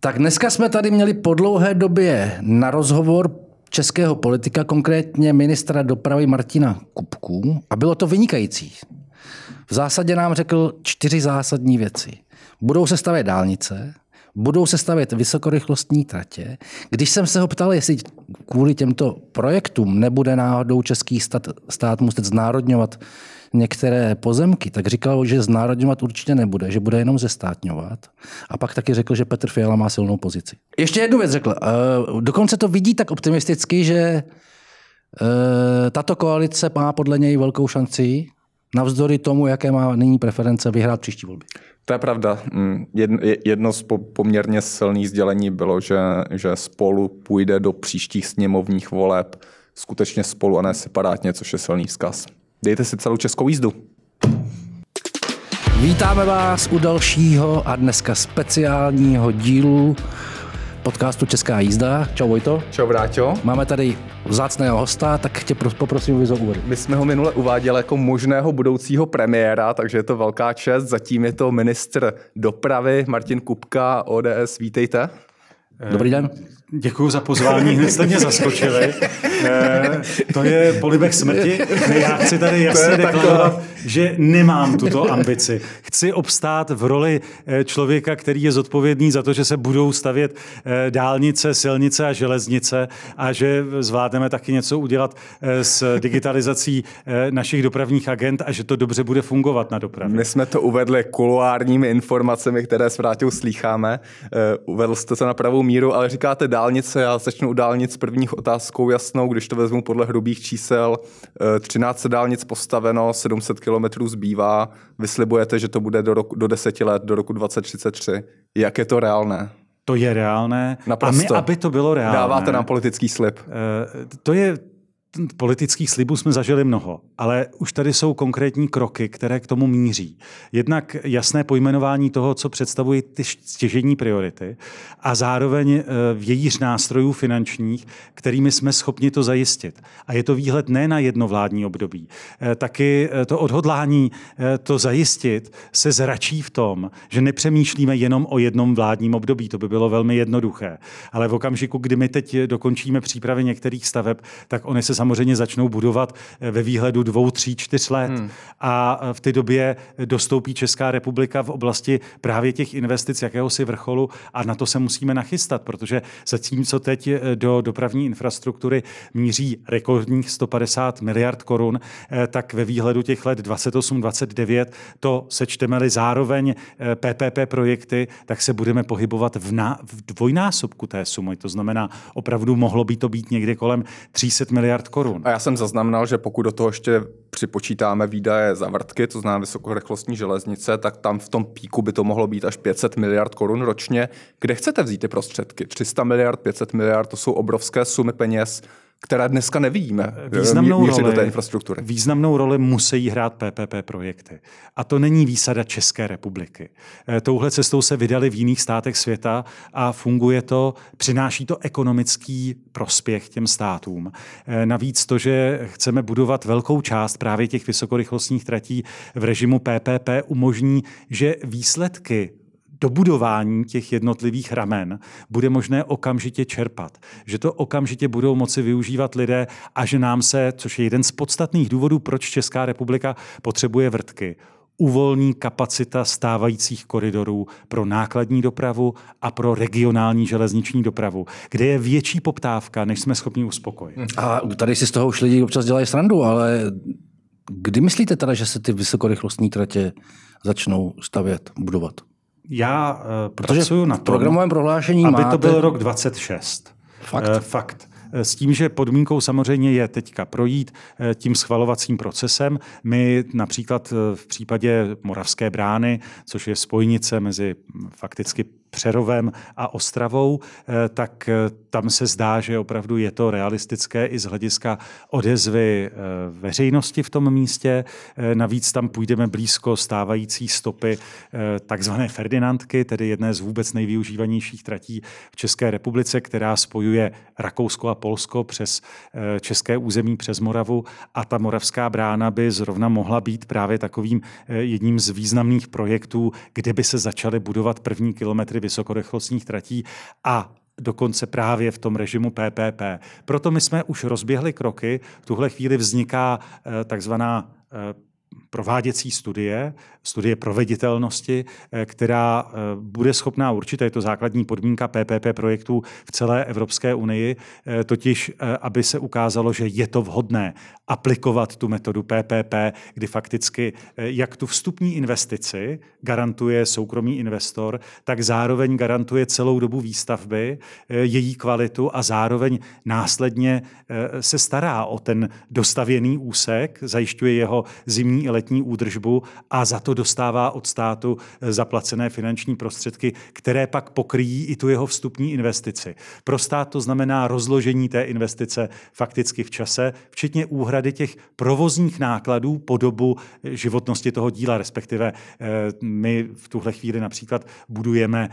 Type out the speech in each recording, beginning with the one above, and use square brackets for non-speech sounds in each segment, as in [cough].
Tak dneska jsme tady měli po dlouhé době na rozhovor českého politika, konkrétně ministra dopravy Martina Kupku, a bylo to vynikající. V zásadě nám řekl čtyři zásadní věci. Budou se stavět dálnice, budou se stavět vysokorychlostní tratě. Když jsem se ho ptal, jestli kvůli těmto projektům nebude náhodou český stát, stát muset znárodňovat některé pozemky, tak říkal, že znárodňovat určitě nebude, že bude jenom zestátňovat. A pak taky řekl, že Petr Fiala má silnou pozici. Ještě jednu věc řekl. Uh, dokonce to vidí tak optimisticky, že uh, tato koalice má podle něj velkou šanci navzdory tomu, jaké má nyní preference vyhrát příští volby. To je pravda. Mm, jedno z poměrně silných sdělení bylo, že, že spolu půjde do příštích sněmovních voleb skutečně spolu a ne separátně, což je silný vzkaz. Dejte si celou českou jízdu. Vítáme vás u dalšího a dneska speciálního dílu podcastu Česká jízda. Čau Vojto. Čau Vráťo. Máme tady vzácného hosta, tak tě poprosím o úvod. My jsme ho minule uváděli jako možného budoucího premiéra, takže je to velká čest. Zatím je to ministr dopravy Martin Kupka, ODS. Vítejte. Dobrý den. Děkuji za pozvání, hned jste mě zaskočili. Eh, to je polibek smrti. Já chci tady jasně deklarovat, že nemám tuto ambici. Chci obstát v roli eh, člověka, který je zodpovědný za to, že se budou stavět eh, dálnice, silnice a železnice a že zvládneme taky něco udělat s digitalizací našich dopravních agent a že to dobře bude fungovat na dopravě. My jsme to uvedli kuluárními informacemi, které s Vrátou slýcháme. Uvedl jste to na pravou míru, ale říkáte dálnice, já začnu u dálnic prvních otázkou jasnou, když to vezmu podle hrubých čísel, 13 eh, dálnic postaveno, 700 kilometrů zbývá, vyslibujete, že to bude do, roku, do 10 let, do roku 2033. Jak je to reálné? To je reálné. Naprosto. A my, aby to bylo reálné. Dáváte nám politický slib. Eh, to je politických slibů jsme zažili mnoho, ale už tady jsou konkrétní kroky, které k tomu míří. Jednak jasné pojmenování toho, co představují ty stěžení priority a zároveň eh, vějíř nástrojů finančních, kterými jsme schopni to zajistit. A je to výhled ne na jedno vládní období. Eh, taky eh, to odhodlání to zajistit se zračí v tom, že nepřemýšlíme jenom o jednom vládním období. To by bylo velmi jednoduché. Ale v okamžiku, kdy my teď dokončíme přípravy některých staveb, tak oni se samozřejmě začnou budovat eh, ve výhledu dvou, tří, čtyř let. Hmm. A eh, v té době dostoupí Česká republika v oblasti právě těch investic jakéhosi vrcholu a na to se musíme nachystat, protože zatímco teď eh, do dopravní infrastruktury míří rekordních 150 miliard korun, tak ve výhledu těch let 28-29 to sečteme-li zároveň PPP projekty, tak se budeme pohybovat v, na, v dvojnásobku té sumy. To znamená, opravdu mohlo by to být někde kolem 300 miliard korun. A já jsem zaznamenal, že pokud do toho ještě připočítáme výdaje za vrtky, to znamená vysokorychlostní železnice, tak tam v tom píku by to mohlo být až 500 miliard korun ročně. Kde chcete vzít ty prostředky? 300 miliard, 500 miliard, to jsou obrovské sumy peněz které dneska nevidíme eh, významnou roli, do té infrastruktury. Významnou roli musí hrát PPP projekty. A to není výsada České republiky. Eh, touhle cestou se vydali v jiných státech světa a funguje to, přináší to ekonomický prospěch těm státům. Eh, navíc to, že chceme budovat velkou část právě těch vysokorychlostních tratí v režimu PPP, umožní, že výsledky dobudování těch jednotlivých ramen bude možné okamžitě čerpat. Že to okamžitě budou moci využívat lidé a že nám se, což je jeden z podstatných důvodů, proč Česká republika potřebuje vrtky, uvolní kapacita stávajících koridorů pro nákladní dopravu a pro regionální železniční dopravu, kde je větší poptávka, než jsme schopni uspokojit. A tady si z toho už lidi občas dělají srandu, ale kdy myslíte teda, že se ty vysokorychlostní tratě začnou stavět, budovat? Já uh, pracuji na tom, programovém prohlášení aby máte... to byl rok 26. Fakt? Uh, fakt. Eh, s tím, že podmínkou samozřejmě je teďka projít tím schvalovacím procesem. My například v případě Moravské brány, což je spojnice mezi fakticky Přerovem a Ostravou, eh, tak eh, tam se zdá, že opravdu je to realistické i z hlediska odezvy eh, veřejnosti v tom místě. Navíc tam půjdeme blízko stávající stopy takzvané Ferdinandky, tedy jedné z vůbec nejvyužívanějších tratí v České republice, která spojuje Rakousko a Polsko přes české území, přes Moravu a ta moravská brána by zrovna mohla být právě takovým jedním z významných projektů, kde by se začaly budovat první kilometry provozovateli vysokorychlostních tratí a dokonce právě v tom režimu PPP. Proto my jsme už rozběhli kroky. V tuhle chvíli vzniká eh, takzvaná eh, prováděcí studie, studie proveditelnosti, eh, která eh, bude schopná určitě, je to základní podmínka PPP projektů v celé Evropské unii, eh, totiž aby se ukázalo, že je to vhodné aplikovat tu metodu PPP, kdy fakticky jak tu vstupní investici garantuje soukromý investor, tak zároveň garantuje celou dobu výstavby, její kvalitu a zároveň následně se stará o ten dostavěný úsek, zajišťuje jeho zimní letní údržbu a za to dostává od státu eh, zaplacené finanční prostředky, které pak pokryjí i tu jeho vstupní investici. Pro stát to znamená rozložení té investice fakticky v čase, včetně úhrady těch provozních nákladů po dobu eh, životnosti toho díla, respektive eh, my v tuhle chvíli například budujeme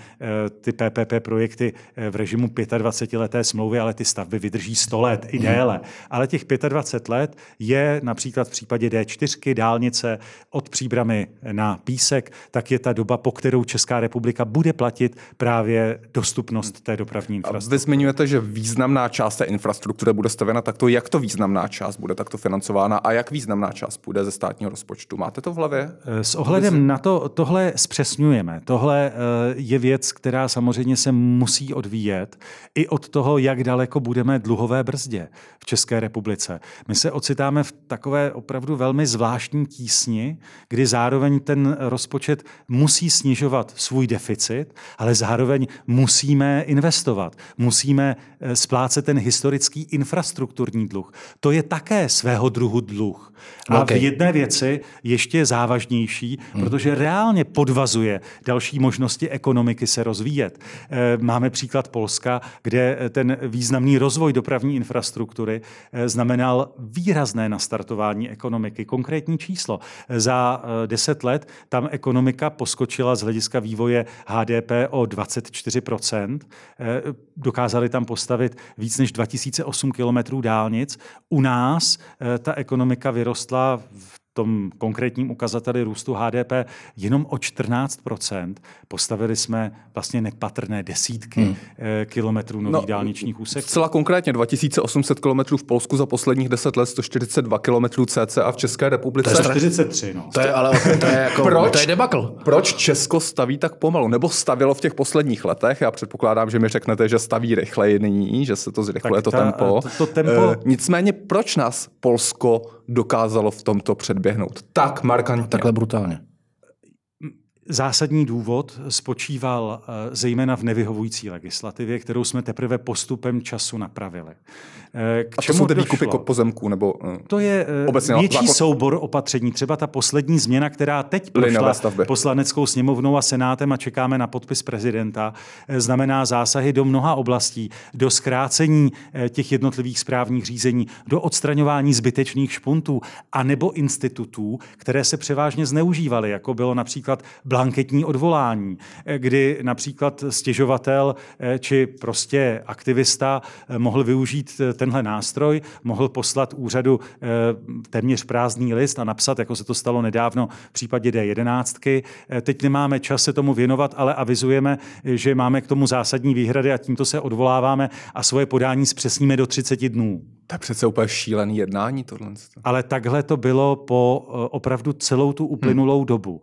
ty PPP projekty v režimu 25-leté smlouvy, ale ty stavby vydrží 100 let i déle. Ale těch 25 let je například v případě D4 dálnice dálnice od Příbramy na Písek, tak je ta doba, po kterou Česká republika bude platit právě dostupnost té dopravní infrastruktury. Vy zmiňujete, že významná část té infrastruktury bude stavěna takto. Jak to významná část bude takto financována a jak významná část půjde ze státního rozpočtu? Máte to v hlavě? S ohledem na to, tohle zpřesňujeme. Tohle eh, je věc, která samozřejmě se musí odvíjet i od toho, jak daleko budeme dluhové brzdě v České republice. My se ocitáme v takové opravdu velmi zvláštní tísni, kdy zároveň ten rozpočet musí snižovat svůj deficit, ale zároveň musíme investovat. Musíme eh, splácet ten historický infrastrukturní dluh. To je také svého druhu dluh. A okay. v jedné věci ještě závažnější, hmm. protože reálně podvazuje další možnosti ekonomiky se rozvíjet. Eh, máme příklad Polska, kde eh, ten významný rozvoj dopravní infrastruktury znamenal výrazné nastartování ekonomiky. Konkrétní číslo číslo. Za eh, deset let tam ekonomika poskočila z hlediska vývoje HDP o 24 eh, Dokázali tam postavit víc než 2008 kilometrů dálnic. U nás eh, ta ekonomika vyrostla v tom konkrétním ukazateli růstu HDP jenom o 14% Postavili jsme vlastně nepatrné desítky hmm. Eh, kilometrů nových no, dálničních úseků. Celá konkrétně 2800 kilometrů v Polsku za posledních 10 let, 142 kilometrů CC a v České republice. To je 43, no. To je ale to je jako, [laughs] proč, to je debakl. Proč Česko staví tak pomalu? Nebo stavilo v těch posledních letech? Já předpokládám, že mi řeknete, že staví rychleji nyní, že se to zrychluje to tempo. To, to tempo... E, nicméně proč nás Polsko dokázalo v tomto předběhnout. Tak markantně. Takhle brutálně. Zásadní důvod spočíval eh, zejména v nevyhovující legislativě, kterou jsme teprve postupem času napravili. Eh, k A to jsou ty výkupy pozemků? Nebo, eh, to je obecně větší zákon... soubor opatření. Třeba ta poslední změna, která teď prošla poslaneckou sněmovnou a senátem a čekáme na podpis prezidenta, znamená zásahy do mnoha oblastí, do zkrácení těch jednotlivých správních řízení, do odstraňování zbytečných špuntů a nebo institutů, které se převážně zneužívaly, jako bylo například blanketní odvolání, eh, kdy například stěžovatel eh, či prostě aktivista eh, mohl využít tenhle nástroj, mohl poslat úřadu téměř prázdný list a napsat, jako se to stalo nedávno v případě D11. Teď nemáme čas se tomu věnovat, ale avizujeme, že máme k tomu zásadní výhrady a tímto se odvoláváme a svoje podání zpřesníme do 30 dnů. To je přece úplně šílený jednání tohle. Ale takhle to bylo po opravdu celou tu uplynulou hmm. dobu.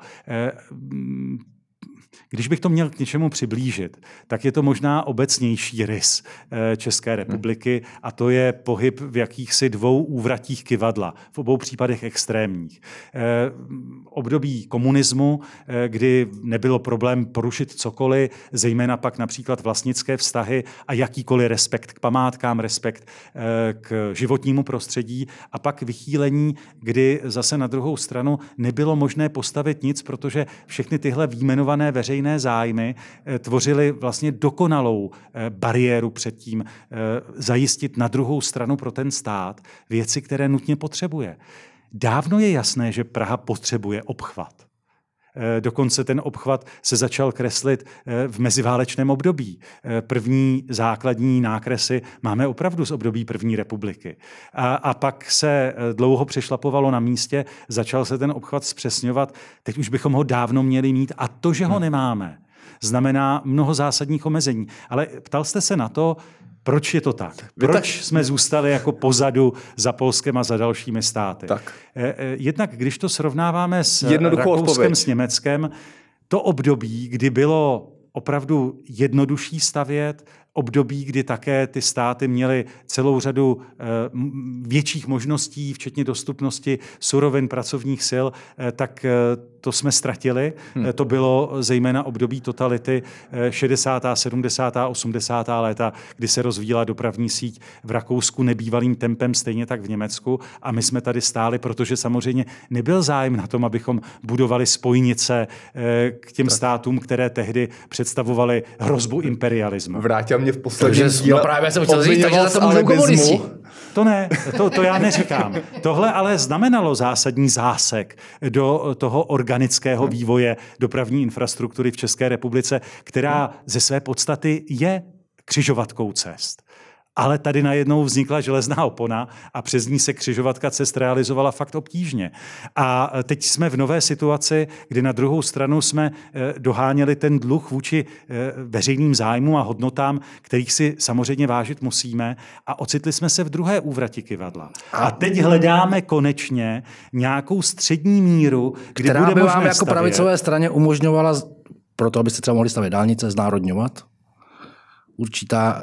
Když bych to měl k něčemu přiblížit, tak je to možná obecnější rys eh, České hmm. republiky a to je pohyb v jakýchsi dvou úvratích kivadla, v obou případech extrémních. Eh, období komunismu, eh, kdy nebylo problém porušit cokoliv, zejména pak například vlastnické vztahy a jakýkoliv respekt k památkám, respekt k životnímu prostředí a pak vychýlení, kdy zase na druhou stranu nebylo možné postavit nic, protože všechny tyhle výjmenované veřejné zájmy eh, tvořily vlastně dokonalou eh, bariéru před tím eh, zajistit na druhou stranu pro ten stát věci, které nutně potřebuje. Dávno je jasné, že Praha potřebuje obchvat. Dokonce ten obchvat se začal kreslit v meziválečném období. První základní nákresy máme opravdu z období první republiky. A, a pak se dlouho přešlapovalo na místě, začal se ten obchvat zpřesňovat. Teď už bychom ho dávno měli mít a to, že ho hmm. nemáme, znamená mnoho zásadních omezení. Ale ptal jste se na to, proč je to tak? Proč jsme zůstali jako pozadu za Polskem a za dalšími státy? Tak. Eh, eh, jednak, když to srovnáváme s Jednoduchou Rakouskem, odpověď. s Německem, to období, kdy bylo opravdu jednodušší stavět, období, kdy také ty státy měly celou řadu eh, větších možností, včetně dostupnosti surovin pracovních sil, eh, tak eh, to jsme ztratili. Hmm. To bylo zejména období totality 60., 70., 80. léta, kdy se rozvíjela dopravní síť v Rakousku nebývalým tempem, stejně tak v Německu. A my jsme tady stáli, protože samozřejmě nebyl zájem na tom, abychom budovali spojnice k těm tak. státům, které tehdy představovaly hrozbu imperialismu. Vrátil mě v posledním takže, díle no právě jsem chtěl říct, takže za to můžou komunisti. To ne, to, to já neříkám. Tohle ale znamenalo zásadní zásek do toho organického vývoje dopravní infrastruktury v České republice, která ze své podstaty je křižovatkou cest. Ale tady najednou vznikla železná opona a přes ní se křižovatka cest realizovala fakt obtížně. A teď jsme v nové situaci, kdy na druhou stranu jsme eh, doháněli ten dluh vůči eh, veřejným zájmům a hodnotám, kterých si samozřejmě vážit musíme a ocitli jsme se v druhé úvrati kivadla. A teď hledáme konečně nějakou střední míru, kdy která bude by vám jako stavět. pravicové straně umožňovala proto, abyste třeba mohli stavět dálnice, znárodňovat? určitá...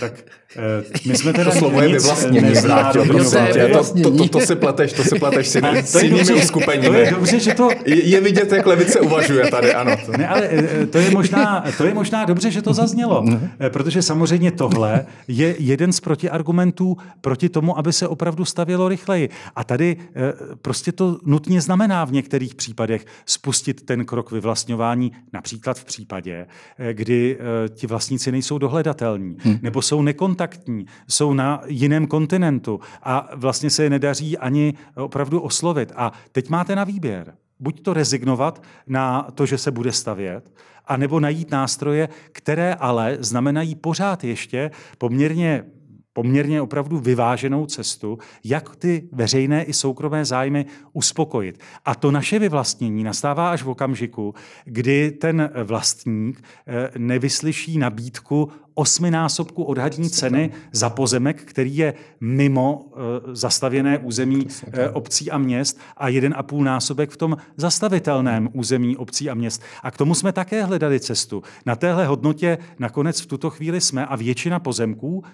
Tak my jsme [laughs] teda to slovo je vyvlastnění, to, to, to, to, si pleteš, to si pleteš s, jiným, s jinými uskupeními. To je dobře, že to... Je, je vidět, jak levice uvažuje tady, ano. Ne, ale eh, to je, možná, to je možná dobře, že to zaznělo, mhm. eh, protože samozřejmě tohle je jeden z protiargumentů proti tomu, aby se opravdu stavělo rychleji. A tady prostě to nutně znamená v některých případech spustit ten krok vyvlastňování, například v případě, kdy ti vlastníci nejsou dohledatelní, hmm. nebo jsou nekontaktní, jsou na jiném kontinentu a vlastně se je nedaří ani opravdu oslovit. A teď máte na výběr. Buď to rezignovat na to, že se bude stavět, a nebo najít nástroje, které ale znamenají pořád ještě poměrně poměrně opravdu vyváženou cestu, jak ty veřejné i soukromé zájmy uspokojit. A to naše vyvlastnění nastává až v okamžiku, kdy ten vlastník eh, nevyslyší nabídku osminásobku odhadní ceny za pozemek, který je mimo eh, zastavěné území eh, obcí a měst a jeden a půl násobek v tom zastavitelném území obcí a měst. A k tomu jsme také hledali cestu. Na téhle hodnotě nakonec v tuto chvíli jsme a většina pozemků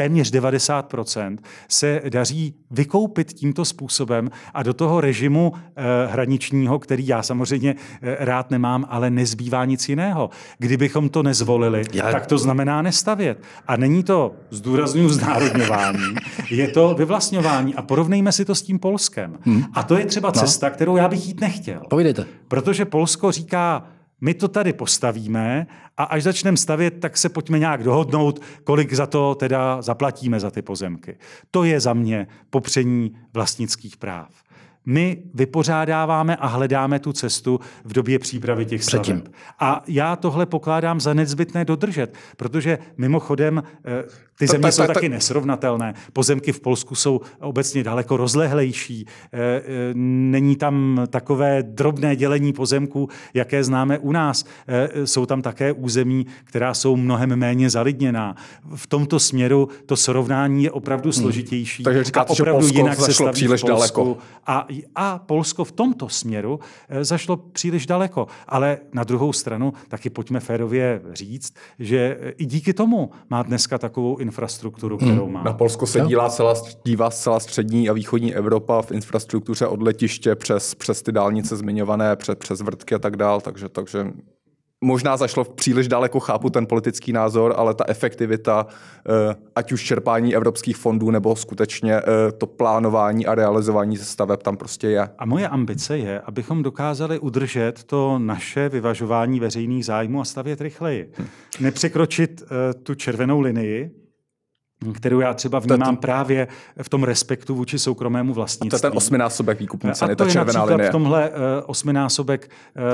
téměř 90% se daří vykoupit tímto způsobem a do toho režimu eh, hraničního, který já samozřejmě eh, rád nemám, ale nezbývá nic jiného. Kdybychom to nezvolili, já... tak to znamená nestavět. A není to zdůraznuju znárodňování, je to vyvlastňování. A porovnejme si to s tím Polskem. Hmm. A to je třeba no. cesta, kterou já bych jít nechtěl. Povídejte. Protože Polsko říká, my to tady postavíme a až začneme stavět, tak se pojďme nějak dohodnout, kolik za to teda zaplatíme za ty pozemky. To je za mě popření vlastnických práv. My vypořádáváme a hledáme tu cestu v době přípravy těch staveb. A já tohle pokládám za nezbytné dodržet, protože mimochodem eh, ty země jsou taky nesrovnatelné. Pozemky v Polsku jsou obecně daleko rozlehlejší. Eh, eh, není tam takové drobné dělení pozemků, jaké známe u nás. Jsou tam také území, která jsou mnohem méně zalidněná. V tomto směru to srovnání je opravdu hmm. složitější. Hmm. Takže říkáte, že Polsko jinak se zašlo příliš daleko. A, a Polsko v tomto směru zašlo příliš daleko. Ale na druhou stranu taky pojďme férově říct, že i díky tomu má dneska takovou infrastrukturu, hmm. kterou má. Na Polsko se dílá celá, dívá celá střední a východní Evropa v infrastruktuře od letiště přes, přes ty dálnice zmiňované, přes, přes vrtky a tak dál, takže, takže možná zašlo příliš daleko, chápu ten politický názor, ale ta efektivita, eh, ať už čerpání evropských fondů, nebo skutečně eh, to plánování a realizování staveb tam prostě je. A moje ambice je, abychom dokázali udržet to naše vyvažování veřejných zájmů a stavět rychleji. Hm. Nepřekročit eh, tu červenou linii, kterou já třeba vnímám to, právě v tom respektu vůči soukromému vlastnictví. A to je ten osminásobek výkupní ceny, a to ta červená je linie. v tomhle uh, osminásobek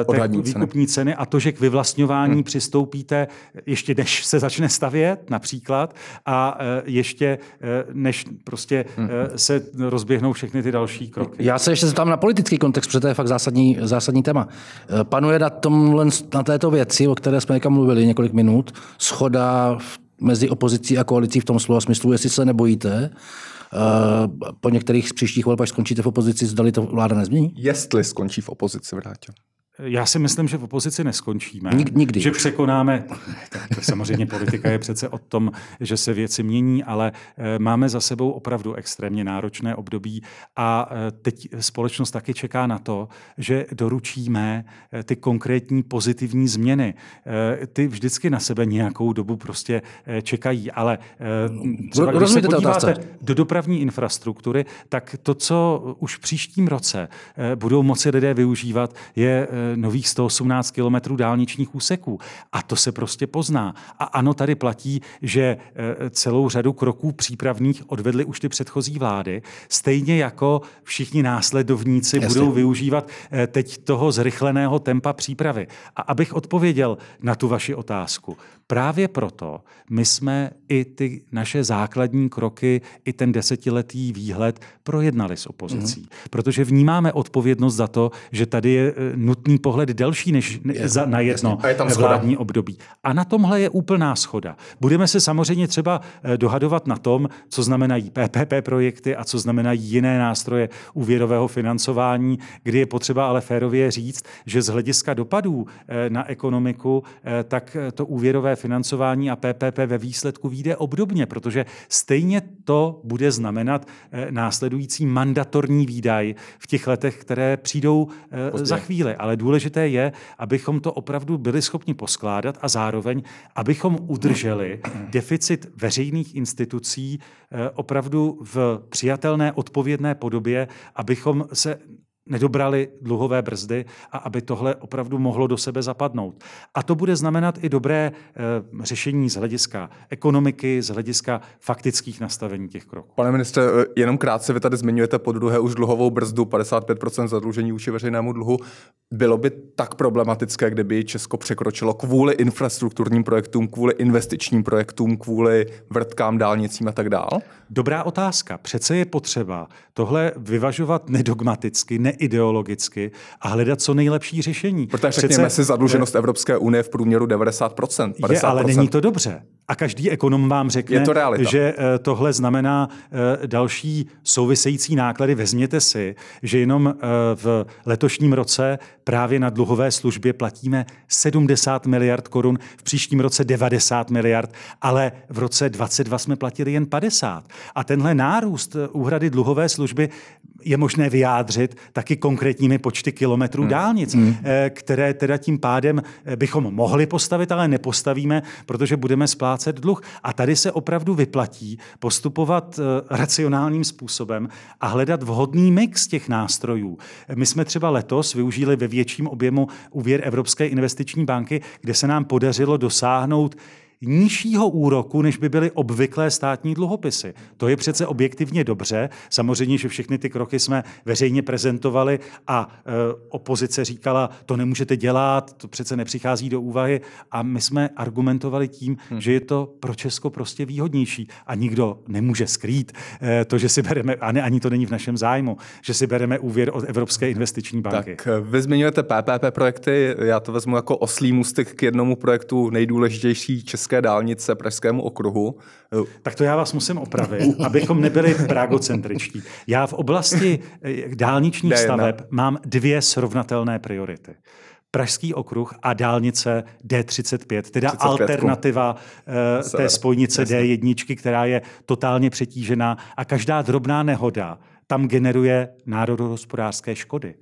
uh, té výkupní ceny. ceny a to, že k vyvlastňování hmm. přistoupíte ještě než se začne stavět například a uh, ještě uh, než prostě hmm. uh, se rozběhnou všechny ty další kroky. Já se ještě zeptám na politický kontext, protože to je fakt zásadní, zásadní téma. Panuje na, tomhle, na této věci, o které jsme mluvili několik minut, schoda v mezi opozicí a koalicí v tom slova smyslu, jestli se nebojíte, eh, po některých příštích volbách skončíte v opozici, zdali to vláda nezmění? Jestli skončí v opozici, vrátě. Já si myslím, že v opozici neskončíme. Nik, nikdy. Že překonáme. [laughs] Tak samozřejmě politika je přece o tom, že se věci mění, ale eh, máme za sebou opravdu extrémně náročné období a eh, teď společnost taky čeká na to, že doručíme eh, ty konkrétní pozitivní změny. Ty vždycky na sebe nějakou dobu prostě čekají, ale třeba když se podíváte do dopravní infrastruktury, tak to, co už v příštím roce budou moci lidé využívat, je nových 118 kilometrů dálničních úseků. A to se prostě pozná. A ano, tady platí, že e, celou řadu kroků přípravných odvedly už ty předchozí vlády, stejně jako všichni následovníci Jasně. budou využívat e, teď toho zrychleného tempa přípravy. A abych odpověděl na tu vaši otázku. Právě proto my jsme i ty naše základní kroky, i ten desetiletý výhled projednali s opozicí. Mm. Protože vnímáme odpovědnost za to, že tady je e, nutný pohled delší než je, za, na jedno je vládní schoda. období. A na tomhle je úplná schoda. Budeme se samozřejmě třeba e, dohadovat na tom, co znamenají PPP projekty a co znamenají jiné nástroje úvěrového financování, kdy je potřeba ale férově říct, že z hlediska dopadů e, na ekonomiku, tak to úvěrové financování a PPP ve výsledku vyjde obdobně, protože stejně to bude znamenat eh, následující mandatorní výdaj v těch letech, které přijdou eh, Pozdě. za chvíli. Ale důležité je, abychom to opravdu byli schopni poskládat a zároveň, abychom udrželi deficit veřejných institucí eh, opravdu v přijatelné odpovědné podobě, abychom se nedobrali dluhové brzdy a aby tohle opravdu mohlo do sebe zapadnout. A to bude znamenat i dobré e, řešení z hlediska ekonomiky, z hlediska faktických nastavení těch kroků. Pane ministře, eh, jenom krátce, vy tady zmiňujete po druhé už dluhovou brzdu, 55% zadlužení vůči veřejnému dluhu. Bylo by tak problematické, kdyby Česko překročilo kvůli infrastrukturním projektům, kvůli investičním projektům, kvůli vrtkám, dálnicím a tak dál? Dobrá otázka. Přece je potřeba tohle vyvažovat nedogmaticky, ne ideologicky a hledat co nejlepší řešení. Protože Přece, řekněme si zadluženost je, Evropské unie v průměru 90%, 50%. Je, ale není to dobře. A každý ekonom vám řekne, to že eh, tohle znamená eh, další související náklady. Vezměte si, že jenom eh, v letošním roce právě na dluhové službě platíme 70 miliard korun, v příštím roce 90 miliard, ale v roce 22 jsme platili jen 50. A tenhle nárůst úhrady dluhové služby je možné vyjádřit taky konkrétními počty kilometrů hmm. dálnic, hmm. které teda tím pádem bychom mohli postavit, ale nepostavíme, protože budeme splácet dluh. A tady se opravdu vyplatí postupovat eh, racionálním způsobem a hledat vhodný mix těch nástrojů. My jsme třeba letos využili ve větším objemu úvěr Evropské investiční banky, kde se nám podařilo dosáhnout nižšího úroku, než by byly obvyklé státní dluhopisy. To je přece objektivně dobře. Samozřejmě, že všechny ty kroky jsme veřejně prezentovali a e, opozice říkala, to nemůžete dělat, to přece nepřichází do úvahy. A my jsme argumentovali tím, hmm. že je to pro Česko prostě výhodnější. A nikdo nemůže skrýt e, to, že si bereme, a ne, ani to není v našem zájmu, že si bereme úvěr od Evropské investiční banky. Tak vy zmiňujete PPP projekty, já to vezmu jako oslý můstek k jednomu projektu nejdůležitější české Pražské dálnice Pražskému okruhu. Tak to já vás musím opravit, abychom nebyli pragocentričtí. Já v oblasti eh, dálničních staveb mám dvě srovnatelné priority. Pražský okruh a dálnice D35, teda 35. alternativa uh, té spojnice Jasně. D1, která je totálně přetížená a každá drobná nehoda tam generuje národohospodářské škody.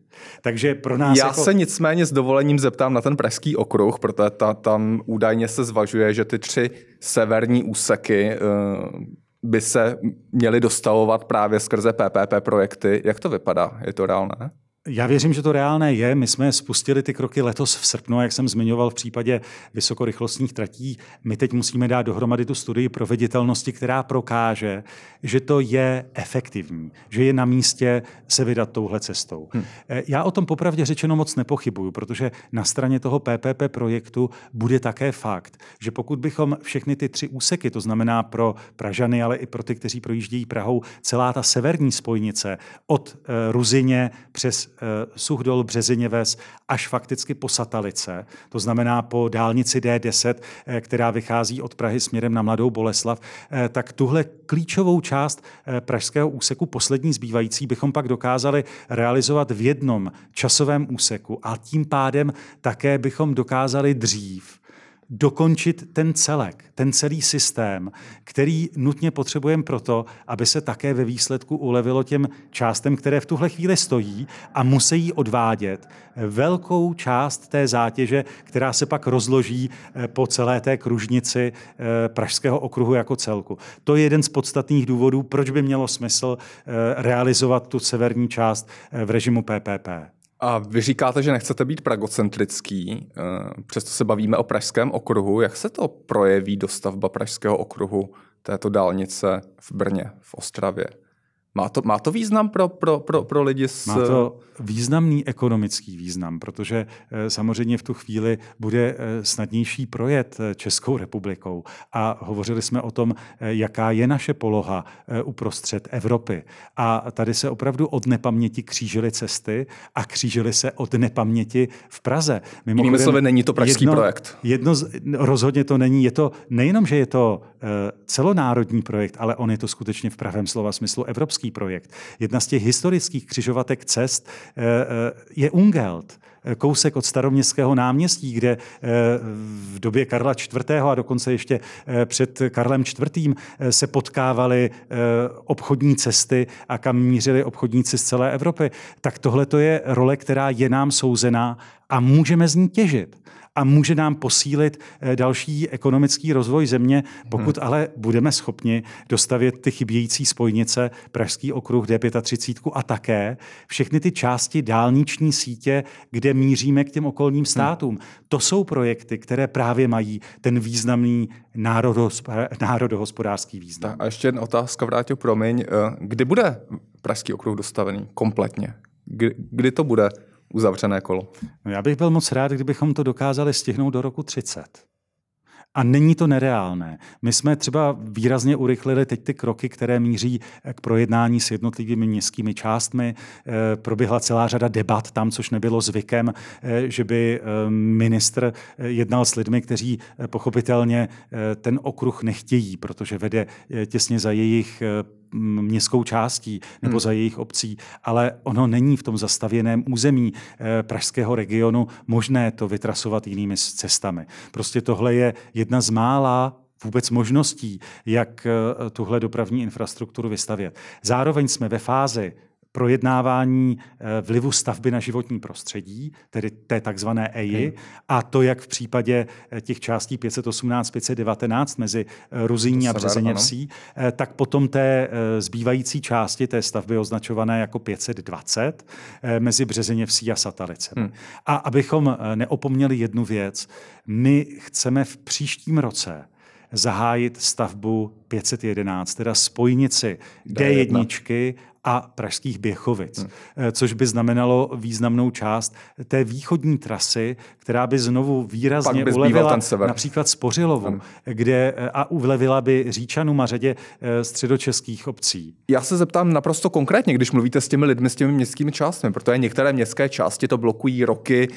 Takže pro nás. Já jako... se nicméně s dovolením zeptám na ten pražský okruh, protože ta, tam údajně se zvažuje, že ty tři severní úseky uh, by se měly dostavovat právě skrze PPP projekty. Jak to vypadá? Je to reálné? Já věřím, že to reálné je. My jsme spustili ty kroky letos v srpnu, jak jsem zmiňoval v případě vysokorychlostních tratí. My teď musíme dát dohromady tu studii proveditelnosti, která prokáže, že to je efektivní, že je na místě se vydat touhle cestou. Hmm. Já o tom popravdě řečeno moc nepochybuju, protože na straně toho PPP projektu bude také fakt, že pokud bychom všechny ty tři úseky, to znamená pro Pražany, ale i pro ty, kteří projíždějí Prahou, celá ta severní spojnice od eh, Ruzině přes Suchdol, Březiněves až fakticky po Satalice, to znamená po dálnici D10, eh, která vychází od Prahy směrem na Mladou Boleslav, eh, tak tuhle klíčovou část pražského úseku, poslední zbývající, bychom pak dokázali realizovat v jednom časovém úseku a tím pádem také bychom dokázali dřív dokončit ten celek, ten celý systém, který nutně potřebujeme proto, aby se také ve výsledku ulevilo těm částem, které v tuhle chvíli stojí a musí odvádět velkou část té zátěže, která se pak rozloží eh, po celé té kružnici eh, Pražského okruhu jako celku. To je jeden z podstatných důvodů, proč by mělo smysl eh, realizovat tu severní část v režimu PPP. A vy říkáte, že nechcete být pragocentrický, eh, přesto se bavíme o Pražském okruhu. Jak se to projeví dostavba Pražského okruhu této dálnice v Brně, v Ostravě? Má to, má to význam pro, pro, pro, pro lidi s... Má to významný ekonomický význam, protože eh, samozřejmě v tu chvíli bude eh, snadnější projet eh, Českou republikou. A hovořili jsme o tom, jaká je naše poloha uprostřed Evropy. A tady se opravdu od nepaměti křížily cesty a křížily se od nepaměti v Praze. Jinými slovy, není to pražský jedno, projekt. Jedno, rozhodně to není. Je to nejenom, že je to celonárodní projekt, ale on je to skutečně v pravém slova smyslu evropský projekt. Jedna z těch historických křižovatek cest je Ungelt, eh, kousek od staroměstského náměstí, kde v době Karla IV. a dokonce ještě před Karlem IV. se potkávaly obchodní cesty a kam mířily obchodníci z celé Evropy. Tak tohle je role, která je nám souzená a můžeme z ní těžit a může nám posílit eh, další ekonomický rozvoj země, pokud hmm. ale budeme schopni dostavět ty chybějící spojnice, Pražský okruh D35 a také všechny ty části dálniční sítě, kde míříme k těm okolním hmm. státům. Hmm. To jsou projekty, které právě mají ten významný národohospodářský význam. A ještě jedna otázka, vrátil, promiň. Eh, kdy bude Pražský okruh dostavený kompletně? Kdy to bude? Uzavřené kolo. No já bych byl moc rád, kdybychom to dokázali stihnout do roku 30. A není to nereálné. My jsme třeba výrazně urychlili teď ty kroky, které míří k projednání s jednotlivými městskými částmi. Eh, proběhla celá řada debat tam, což nebylo zvykem, eh, že by eh, ministr jednal s lidmi, kteří pochopitelně ten okruh nechtějí, protože vede těsně za jejich městskou částí nebo hmm. za jejich obcí, ale ono není v tom zastavěném území eh, pražského regionu možné to vytrasovat jinými cestami. Prostě tohle je jedna z mála vůbec možností, jak eh, tuhle dopravní infrastrukturu vystavět. Zároveň jsme ve fázi projednávání eh, vlivu stavby na životní prostředí, tedy té takzvané EI, a to jak v případě eh, těch částí 518, 519 mezi eh, Ruzíní a Březeněvsí, tak potom té zbývající části té stavby označované jako 520 mezi Březeněvsí a Satalicem. Hmm. A abychom neopomněli jednu věc, my chceme v příštím roce zahájit stavbu 511, teda spojnici D1 a pražských Běchovic, hmm. Eh, což by znamenalo významnou část té východní trasy, která by znovu výrazně by ulevila ten sever. například Spořilovu, hmm. kde eh, a ulevila by Říčanům a řadě eh, středočeských obcí. Já se zeptám naprosto konkrétně, když mluvíte s těmi lidmi, s těmi městskými částmi, protože některé městské části to blokují roky,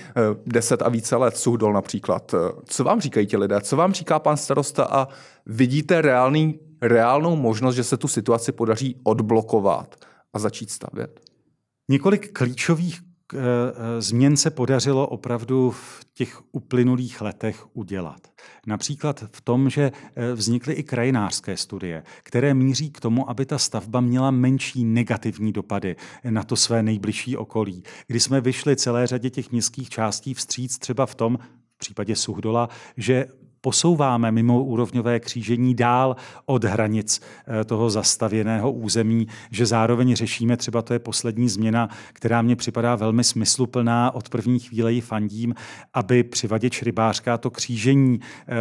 10 a více let, Suhdol například. Co vám říkají ti lidé? Co vám říká pan starosta a vidíte reálný, reálnou možnost, že se tu situaci podaří odblokovat? A začít stavět? Několik klíčových eh, eh, změn se podařilo opravdu v těch uplynulých letech udělat. Například v tom, že eh, vznikly i krajinářské studie, které míří k tomu, aby ta stavba měla menší negativní dopady na to své nejbližší okolí. Kdy jsme vyšli celé řadě těch městských částí vstříc třeba v tom, v případě Suhdola, že posouváme mimo úrovňové křížení dál od hranic eh, toho zastavěného území, že zároveň řešíme, třeba to je poslední změna, která mě připadá velmi smysluplná, od první chvíle ji fandím, aby přivaděč rybářka to křížení eh,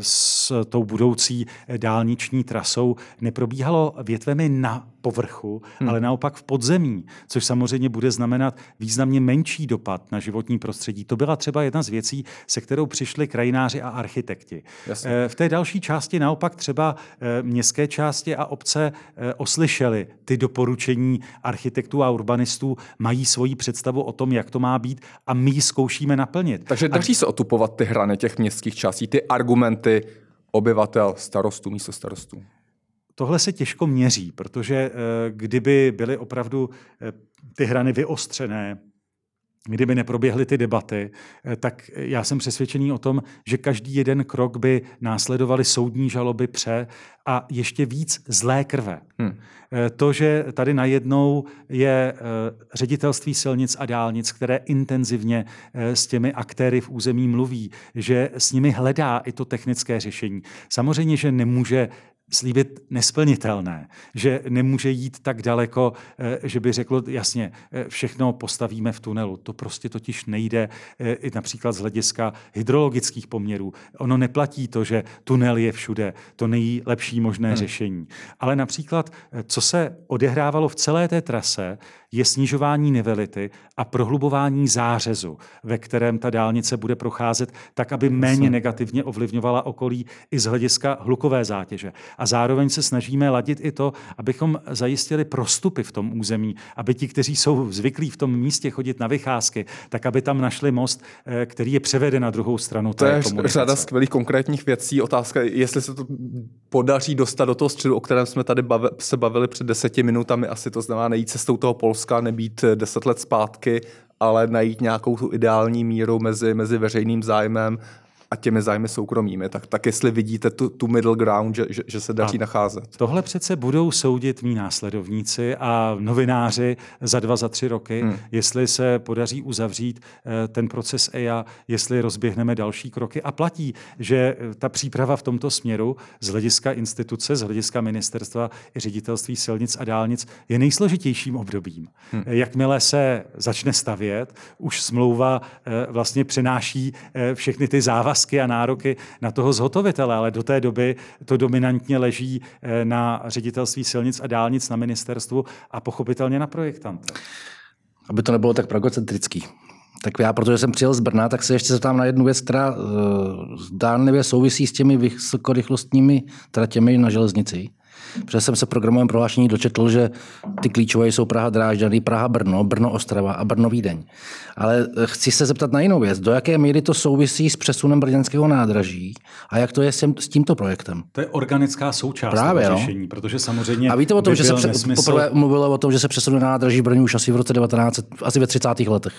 s tou budoucí dálniční trasou neprobíhalo větvemi na povrchu, hmm. ale naopak v podzemí, což samozřejmě bude znamenat významně menší dopad na životní prostředí. To byla třeba jedna z věcí, se kterou přišli krajináři a architekti. Jasně. Eh, v té další části naopak třeba eh, městské části a obce eh, oslyšeli ty doporučení architektů a urbanistů, mají svoji představu o tom, jak to má být a my ji zkoušíme naplnit. Takže daří a... se otupovat ty hrany těch městských částí, ty argumenty obyvatel, starostů, místo starostů. Tohle se těžko měří, protože eh, kdyby byly opravdu eh, ty hrany vyostřené, kdyby neproběhly ty debaty, eh, tak já jsem přesvědčený o tom, že každý jeden krok by následovali soudní žaloby pře a ještě víc zlé krve. Hmm. To, že tady najednou je ředitelství silnic a dálnic, které intenzivně s těmi aktéry v území mluví, že s nimi hledá i to technické řešení. Samozřejmě, že nemůže slíbit nesplnitelné, že nemůže jít tak daleko, eh, že by řekl, jasně, eh, všechno postavíme v tunelu. To prostě totiž nejde eh, i například z hlediska hydrologických poměrů. Ono neplatí to, že tunel je všude, to nejlepší možné hmm. řešení. Ale například, co se odehrávalo v celé té trase, je snižování nivelity a prohlubování zářezu, ve kterém ta dálnice bude procházet, tak, aby méně negativně ovlivňovala okolí i z hlediska hlukové zátěže. A zároveň se snažíme ladit i to, abychom zajistili prostupy v tom území, aby ti, kteří jsou zvyklí v tom místě chodit na vycházky, tak aby tam našli most, eh, který je převeden na druhou stranu. To je řada skvělých konkrétních věcí. Otázka, jestli se to podaří dostat do toho středu, o kterém jsme tady se bavili před deseti minutami, asi to znamená nejít cestou toho Polska, nebýt deset let zpátky, ale najít nějakou tu ideální míru mezi, mezi veřejným zájmem a těmi zájmy soukromými. Tak, tak jestli vidíte tu, tu middle ground, že, že, že se daří a nacházet. Tohle přece budou soudit mý následovníci a novináři za dva, za tři roky, hmm. jestli se podaří uzavřít eh, ten proces EIA, jestli rozběhneme další kroky. A platí, že eh, ta příprava v tomto směru z hlediska instituce, z hlediska ministerstva i ředitelství silnic a dálnic je nejsložitějším obdobím. Hmm. Jakmile se začne stavět, už smlouva eh, vlastně přenáší všechny ty závazky závazky a nároky na toho zhotovitele, ale do té doby to dominantně leží eh, na ředitelství silnic a dálnic na ministerstvu a pochopitelně na projektanta. Aby to nebylo tak pragocentrický. Tak já, protože jsem přijel z Brna, tak se ještě zeptám na jednu věc, která uh, zdánlivě souvisí s těmi vysokorychlostními tratěmi na železnici. Protože jsem se programovém prohlášení dočetl, že ty klíčové jsou Praha Drážďany, Praha Brno, Brno Ostrava a Brno Vídeň. Ale eh, chci se zeptat na jinou věc. Do jaké míry to souvisí s přesunem brněnského nádraží a jak to je s, tím, s tímto projektem? To je organická součást Právě, toho no. řešení, no. protože samozřejmě. A víte o tom, že se pře- nesmysl... poprvé mluvilo o tom, že se přesune nádraží v Brně už asi v roce 19, asi ve 30. letech.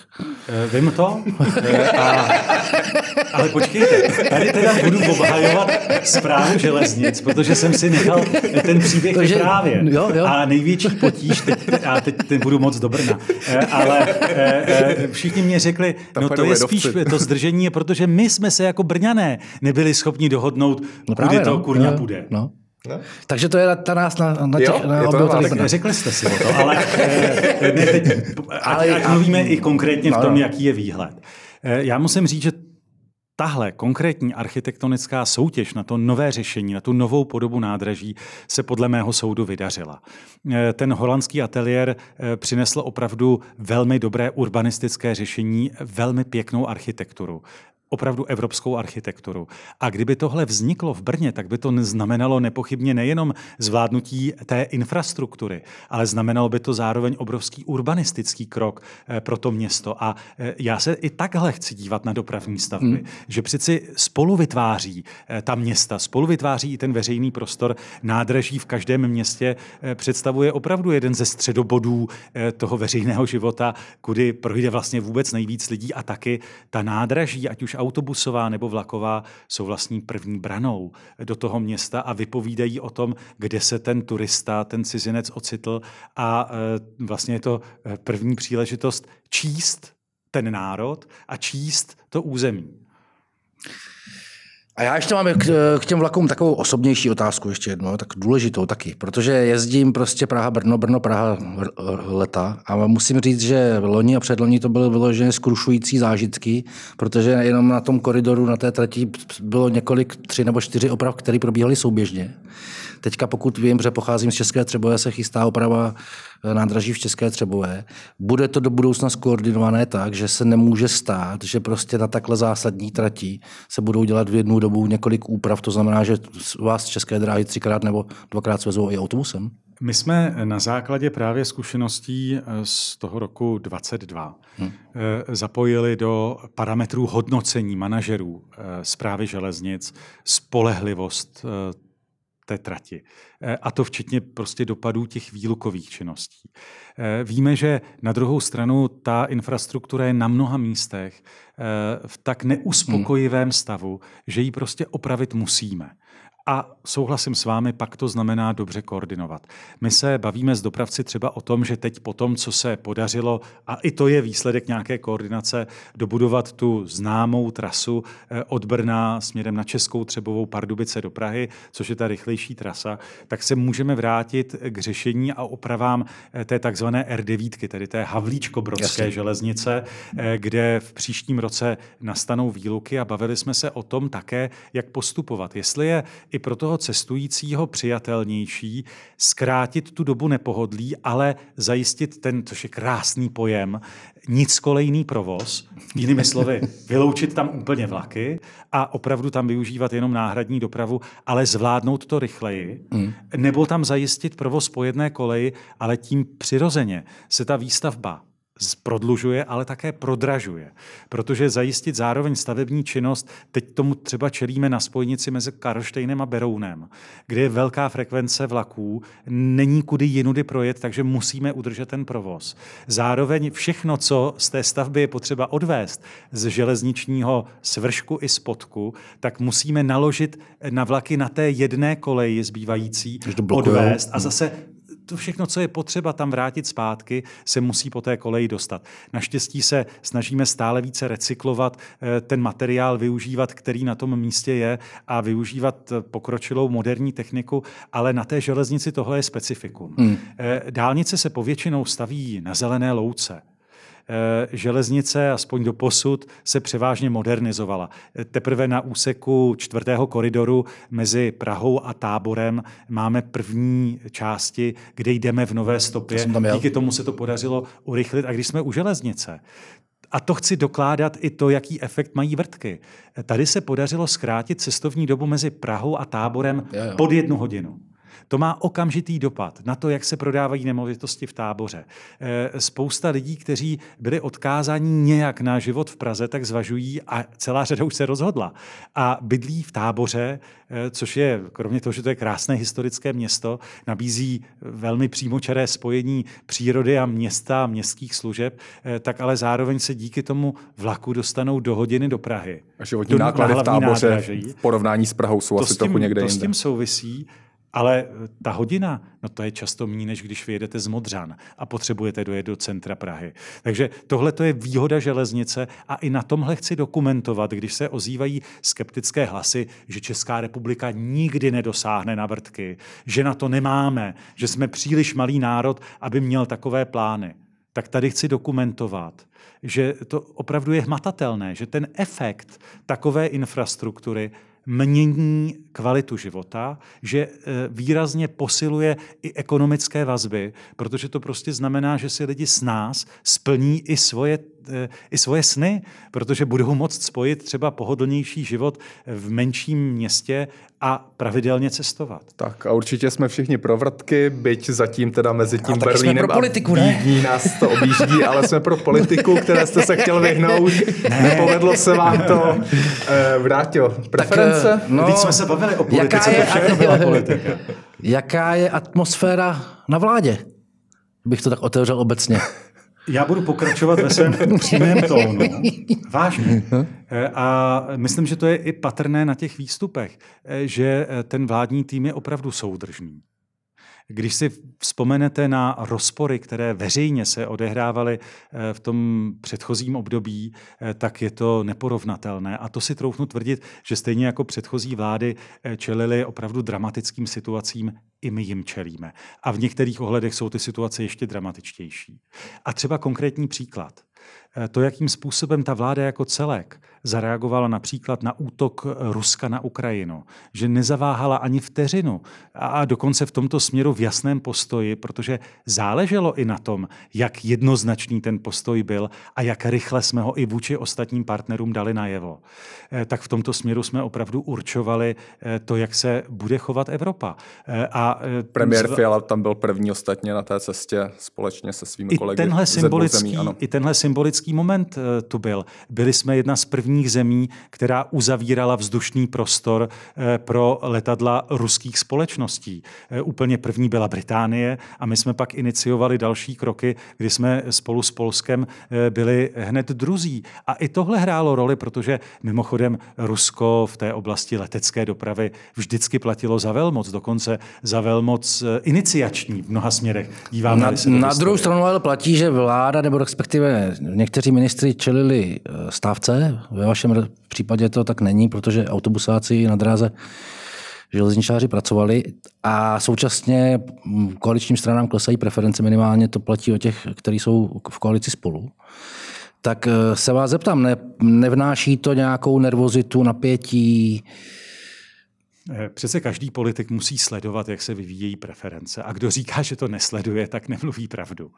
E, vím to, e, a, ale počkejte, tady teda budu obhajovat zprávu železnic, protože jsem si nechal ten příběh to, že, právě. Jo, jo. A největší potíž, teď, a teď, teď budu moc do Brna, e, ale e, všichni mě řekli, no to je spíš to zdržení, protože my jsme se jako Brňané nebyli schopni dohodnout, no kudy to no, kurňa no, půjde. No. No. Takže to je ta nás na, na těch jo, na to Řekli jste si o to, ale, ne, teď, ale ať, ať mluvíme i konkrétně no, v tom, no. jaký je výhled. Já musím říct, že tahle konkrétní architektonická soutěž na to nové řešení, na tu novou podobu nádraží se podle mého soudu vydařila. Eh, ten holandský ateliér eh, přinesl opravdu velmi dobré urbanistické řešení, velmi pěknou architekturu opravdu evropskou architekturu. A kdyby tohle vzniklo v Brně, tak by to znamenalo nepochybně nejenom zvládnutí té infrastruktury, ale znamenalo by to zároveň obrovský urbanistický krok eh, pro to město. A eh, já se i takhle chci dívat na dopravní stavby, hmm. že přeci spolu vytváří eh, ta města, spolu vytváří i ten veřejný prostor. Nádraží v každém městě představuje opravdu jeden ze středobodů toho veřejného života, kudy projde vlastně vůbec nejvíc lidí a taky ta nádraží, ať už autobusová nebo vlaková, jsou vlastní první branou do toho města a vypovídají o tom, kde se ten turista, ten cizinec ocitl a e, vlastně je to e, první příležitost číst ten národ a číst to území. A já ještě mám k, k těm vlakům takovou osobnější otázku ještě jednou, tak důležitou taky, protože jezdím prostě Praha, Brno, Brno, Praha leta a musím říct, že loni a předloni to byly vyloženě skrušující zážitky, protože jenom na tom koridoru, na té trati bylo několik, tři nebo čtyři oprav, které probíhaly souběžně. Teďka pokud vím, že pocházím z České Třebové, se chystá oprava eh, nádraží v České Třebové. Bude to do budoucna skoordinované tak, že se nemůže stát, že prostě na takhle zásadní trati se budou dělat v jednu dobu několik úprav. To znamená, že vás z České dráhy třikrát nebo dvakrát svezou i autobusem? My jsme na základě právě zkušeností eh, z toho roku 22 hmm. Eh, zapojili do parametrů hodnocení manažerů zprávy železnic spolehlivost té trati. Eh, a to včetně prostě dopadů těch výlukových činností. Eh, víme, že na druhou stranu ta infrastruktura je na mnoha místech eh, v tak neuspokojivém stavu, že ji prostě opravit musíme. A souhlasím s vámi, pak to znamená dobře koordinovat. My se bavíme s dopravci třeba o tom, že teď po tom, co se podařilo, a i to je výsledek nějaké koordinace, dobudovat tu známou trasu eh, od Brna směrem na Českou Třebovou Pardubice do Prahy, což je ta rychlejší trasa, tak se můžeme vrátit k řešení a opravám eh, té takzvané R9, tedy té Havlíčko-Brodské Jasně. železnice, eh, kde v příštím roce nastanou výluky a bavili jsme se o tom také, jak postupovat. Jestli je i pro toho cestujícího přijatelnější zkrátit tu dobu nepohodlí, ale zajistit ten, což je krásný pojem, nic kolejný provoz, jinými slovy, [laughs] vyloučit tam úplně vlaky a opravdu tam využívat jenom náhradní dopravu, ale zvládnout to rychleji, mm. nebo tam zajistit provoz po jedné koleji, ale tím přirozeně se ta výstavba prodlužuje, ale také prodražuje. Protože zajistit zároveň stavební činnost, teď tomu třeba čelíme na spojnici mezi Karlštejnem a Berounem, kde je velká frekvence vlaků, není kudy jinudy projet, takže musíme udržet ten provoz. Zároveň všechno, co z té stavby je potřeba odvést z železničního svršku i spodku, tak musíme naložit na vlaky na té jedné koleji zbývající, odvést a zase to všechno, co je potřeba tam vrátit zpátky, se musí po té koleji dostat. Naštěstí se snažíme stále více recyklovat eh, ten materiál, využívat, který na tom místě je a využívat eh, pokročilou moderní techniku, ale na té železnici tohle je specifikum. Hmm. Eh, dálnice se povětšinou staví na zelené louce. Eh, železnice, aspoň do posud, se převážně modernizovala. Eh, teprve na úseku čtvrtého koridoru mezi Prahou a Táborem máme první části, kde jdeme v nové stopě. To Díky tomu se to podařilo urychlit. A když jsme u železnice, a to chci dokládat i to, jaký efekt mají vrtky. Eh, tady se podařilo zkrátit cestovní dobu mezi Prahou a Táborem jo, jo. pod jednu hodinu. To má okamžitý dopad na to, jak se prodávají nemovitosti v táboře. Eh, spousta lidí, kteří byli odkázáni nějak na život v Praze, tak zvažují a celá řada už se rozhodla. A bydlí v táboře, eh, což je, kromě toho, že to je krásné historické město, nabízí velmi přímočaré spojení přírody a města a městských služeb, eh, tak ale zároveň se díky tomu vlaku dostanou do hodiny do Prahy. A životní náklady v táboře nádraží. v porovnání s Prahou jsou to asi tím, trochu někde to jinde. s tím souvisí. Ale eh, ta hodina, no to je často méně, než když vyjedete z Modřan a potřebujete dojet do centra Prahy. Takže tohle to je výhoda železnice a i na tomhle chci dokumentovat, když se ozývají skeptické hlasy, že Česká republika nikdy nedosáhne na vrtky, že na to nemáme, že jsme příliš malý národ, aby měl takové plány. Tak tady chci dokumentovat, že to opravdu je hmatatelné, že ten efekt takové infrastruktury mění kvalitu života, že e, výrazně posiluje i ekonomické vazby, protože to prostě znamená, že si lidi s nás splní i svoje, i svoje sny, protože budou moct spojit třeba pohodlnější život v menším městě a pravidelně cestovat. Tak a určitě jsme všichni pro vrtky, byť zatím teda mezi tím a Berlínem pro politiku, a Vídní nás to objíždí, [laughs] ale jsme pro politiku, které jste se chtěl vyhnout. Ne. Nepovedlo se vám to. E, Vrátil, preference? Tak, no, Teď jsme se bavili o politice, jaká je, to všechno byla politika. [laughs] Jaká je atmosféra na vládě? Bych to tak otevřel obecně. [laughs] Já budu pokračovat ve svém [laughs] přímém tónu. [laughs] Vážně. Eh, a myslím, že to je i patrné na těch výstupech, eh, že eh, ten vládní tým je opravdu soudržný. Když si vzpomenete na rozpory, které veřejně se odehrávaly eh, v tom předchozím období, eh, tak je to neporovnatelné. A to si troufnu tvrdit, že stejně jako předchozí vlády eh, čelili opravdu dramatickým situacím, i my jim čelíme. A v některých ohledech jsou ty situace ještě dramatičtější. A třeba konkrétní příklad. To, jakým způsobem ta vláda jako celek zareagovala například na útok Ruska na Ukrajinu, že nezaváhala ani vteřinu a dokonce v tomto směru v jasném postoji, protože záleželo i na tom, jak jednoznačný ten postoj byl a jak rychle jsme ho i vůči ostatním partnerům dali najevo. Eh, tak v tomto směru jsme opravdu určovali eh, to, jak se bude chovat Evropa. Eh, a Premiér Fiala tam byl první ostatně na té cestě společně se svými I kolegy. Tenhle symbolický, zemí, I tenhle symbolický moment tu byl. Byli jsme jedna z prvních prvních zemí, která uzavírala vzdušný prostor eh, pro letadla ruských společností. Eh, úplně první byla Británie a my jsme pak iniciovali další kroky, kdy jsme spolu s Polskem eh, byli hned druzí. A i tohle hrálo roli, protože mimochodem Rusko v té oblasti letecké dopravy vždycky platilo za velmoc, dokonce za velmoc iniciační v mnoha směrech. Díváme na, na druhou stranu ale platí, že vláda nebo respektive někteří ministři čelili stávce ve vašem případě to tak není, protože autobusáci na dráze železničáři pracovali a současně koaličním stranám klesají preference, minimálně to platí o těch, kteří jsou v koalici spolu. Tak eh, se vás zeptám, ne, nevnáší to nějakou nervozitu, napětí, přece každý politik musí sledovat, jak se vyvíjejí preference. A kdo říká, že to nesleduje, tak nemluví pravdu.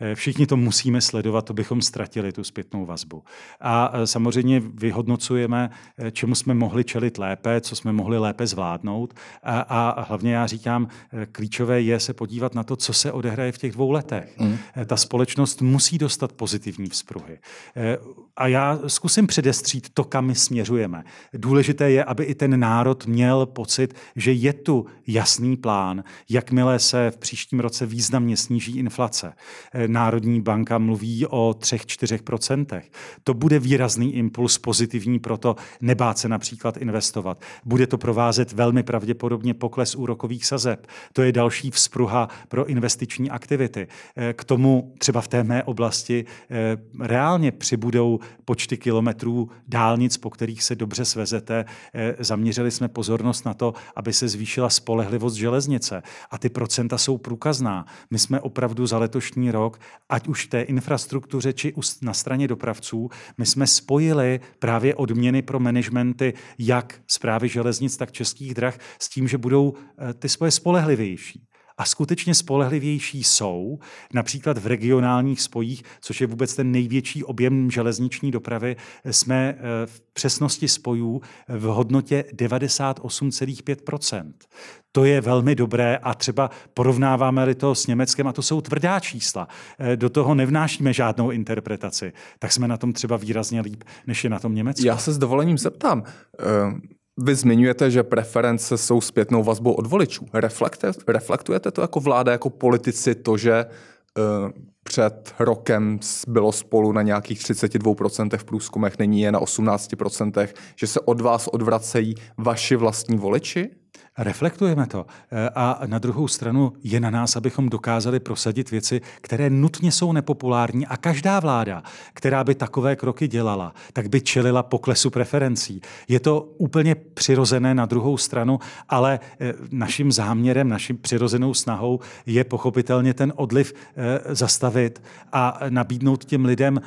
Eh, všichni to musíme sledovat, to bychom ztratili tu zpětnou vazbu. A eh, samozřejmě vyhodnocujeme, čemu jsme mohli čelit lépe, co jsme mohli lépe zvládnout. A, a hlavně já říkám, klíčové je se podívat na to, co se odehraje v těch dvou letech. Mm. Ta společnost musí dostat pozitivní vzpruhy. A já zkusím předestřít to, kam my směřujeme. Důležité je, aby i ten národ měl pocit, že je tu jasný plán, jakmile se v příštím roce významně sníží inflace. Eh, Národní banka mluví o 3-4%. To bude výrazný impuls pozitivní pro to nebát se například investovat. Bude to provázet velmi pravděpodobně pokles úrokových sazeb. To je další vzpruha pro investiční aktivity. Eh, k tomu třeba v té mé oblasti eh, reálně přibudou počty kilometrů dálnic, po kterých se dobře svezete. Zaměřili jsme pozornost na to, aby se zvýšila spolehlivost železnice. A ty procenta jsou průkazná. My jsme opravdu za letošní rok, ať už té infrastruktuře či na straně dopravců, my jsme spojili právě odměny pro managementy jak zprávy železnic, tak českých drah s tím, že budou eh, ty svoje spolehlivější a skutečně spolehlivější jsou, například v regionálních spojích, což je vůbec ten největší objem železniční dopravy, jsme eh, v přesnosti spojů v hodnotě 98,5% to je velmi dobré a třeba porovnáváme-li to s Německem, a to jsou tvrdá čísla, eh, do toho nevnášíme žádnou interpretaci, tak jsme na tom třeba výrazně líp, než je na tom Německu. Já se s dovolením zeptám. Vy zmiňujete, že preference jsou zpětnou vazbou od voličů. reflektujete to jako vláda, jako politici, to, že uh, před rokem bylo spolu na nějakých 32% v průzkumech, není je na 18%, že se od vás odvracejí vaši vlastní voliči? Reflektujeme to. E, a na druhou stranu je na nás, abychom dokázali prosadit věci, které nutně jsou nepopulární a každá vláda, která by takové kroky dělala, tak by čelila poklesu preferencí. Je to úplně přirozené na druhou stranu, ale e, naším záměrem, naším přirozenou snahou je pochopitelně ten odliv e, zastavit a nabídnout těm lidem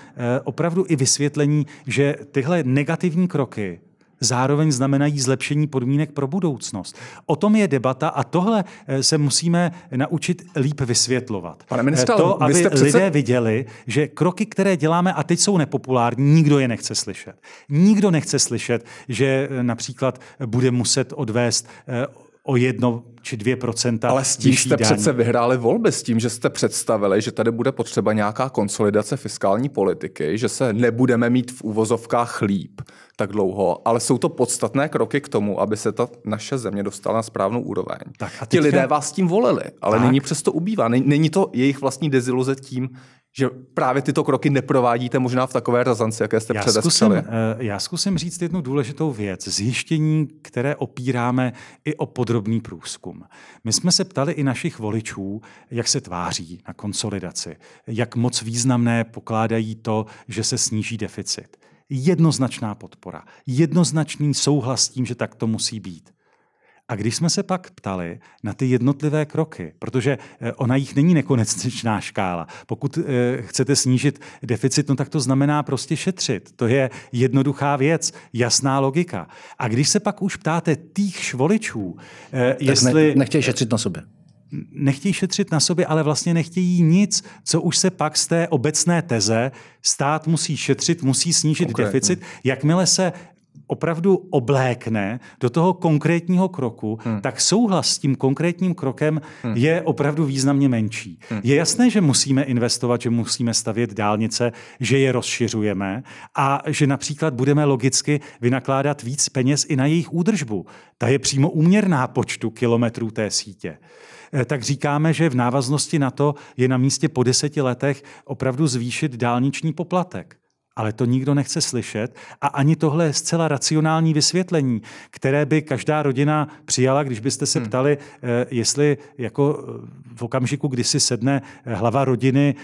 opravdu i vysvětlení, že tyhle negativní kroky zároveň znamenají zlepšení podmínek pro budoucnost. O tom je debata a tohle eh, se musíme naučit líp vysvětlovat. Pane ministře, eh, to, aby přece... lidé viděli, že kroky, které děláme a teď jsou nepopulární, nikdo je nechce slyšet. Nikdo nechce slyšet, že eh, například bude muset odvést o jedno či dvě procenta. Ale s tím jste daň. přece vyhráli volby, s tím, že jste představili, že tady bude potřeba nějaká konsolidace fiskální politiky, že se nebudeme mít v úvozovkách líp tak dlouho, ale jsou to podstatné kroky k tomu, aby se ta naše země dostala na správnou úroveň. Tak a teďka... Ti lidé vás tím volili, ale tak. nyní přesto ubývá. Není to jejich vlastní deziluze tím, že právě tyto kroky neprovádíte možná v takové razanci, jaké jste já předestřeli. Eh, já zkusím říct jednu důležitou věc. Zjištění, které opíráme i o podrobný průzkum. My jsme se ptali i našich voličů, jak se tváří na konsolidaci, jak moc významné pokládají to, že se sníží deficit. Jednoznačná podpora, jednoznačný souhlas s tím, že tak to musí být. A když jsme se pak ptali na ty jednotlivé kroky, protože eh, ona jich není nekonečná škála. Pokud eh, chcete snížit deficit, no tak to znamená prostě šetřit. To je jednoduchá věc, jasná logika. A když se pak už ptáte těch voličů, eh, jestli... Ne, nechtějí šetřit na sobě nechtějí šetřit na sobě, ale vlastně nechtějí nic, co už se pak z té obecné teze stát musí šetřit, musí snížit Konkrétně. deficit. Jakmile se opravdu oblékne do toho konkrétního kroku, hmm. tak souhlas s tím konkrétním krokem hmm. je opravdu významně menší. Hmm. Je jasné, že musíme investovat, že musíme stavět dálnice, že je rozšiřujeme a že například budeme logicky vynakládat víc peněz i na jejich údržbu. Ta je přímo úměrná počtu kilometrů té sítě eh, tak říkáme, že v návaznosti na to je na místě po deseti letech opravdu zvýšit dálniční poplatek ale to nikdo nechce slyšet a ani tohle je zcela racionální vysvětlení, které by každá rodina přijala, když byste se hmm. ptali, eh, jestli jako eh, v okamžiku, kdy si sedne eh, hlava rodiny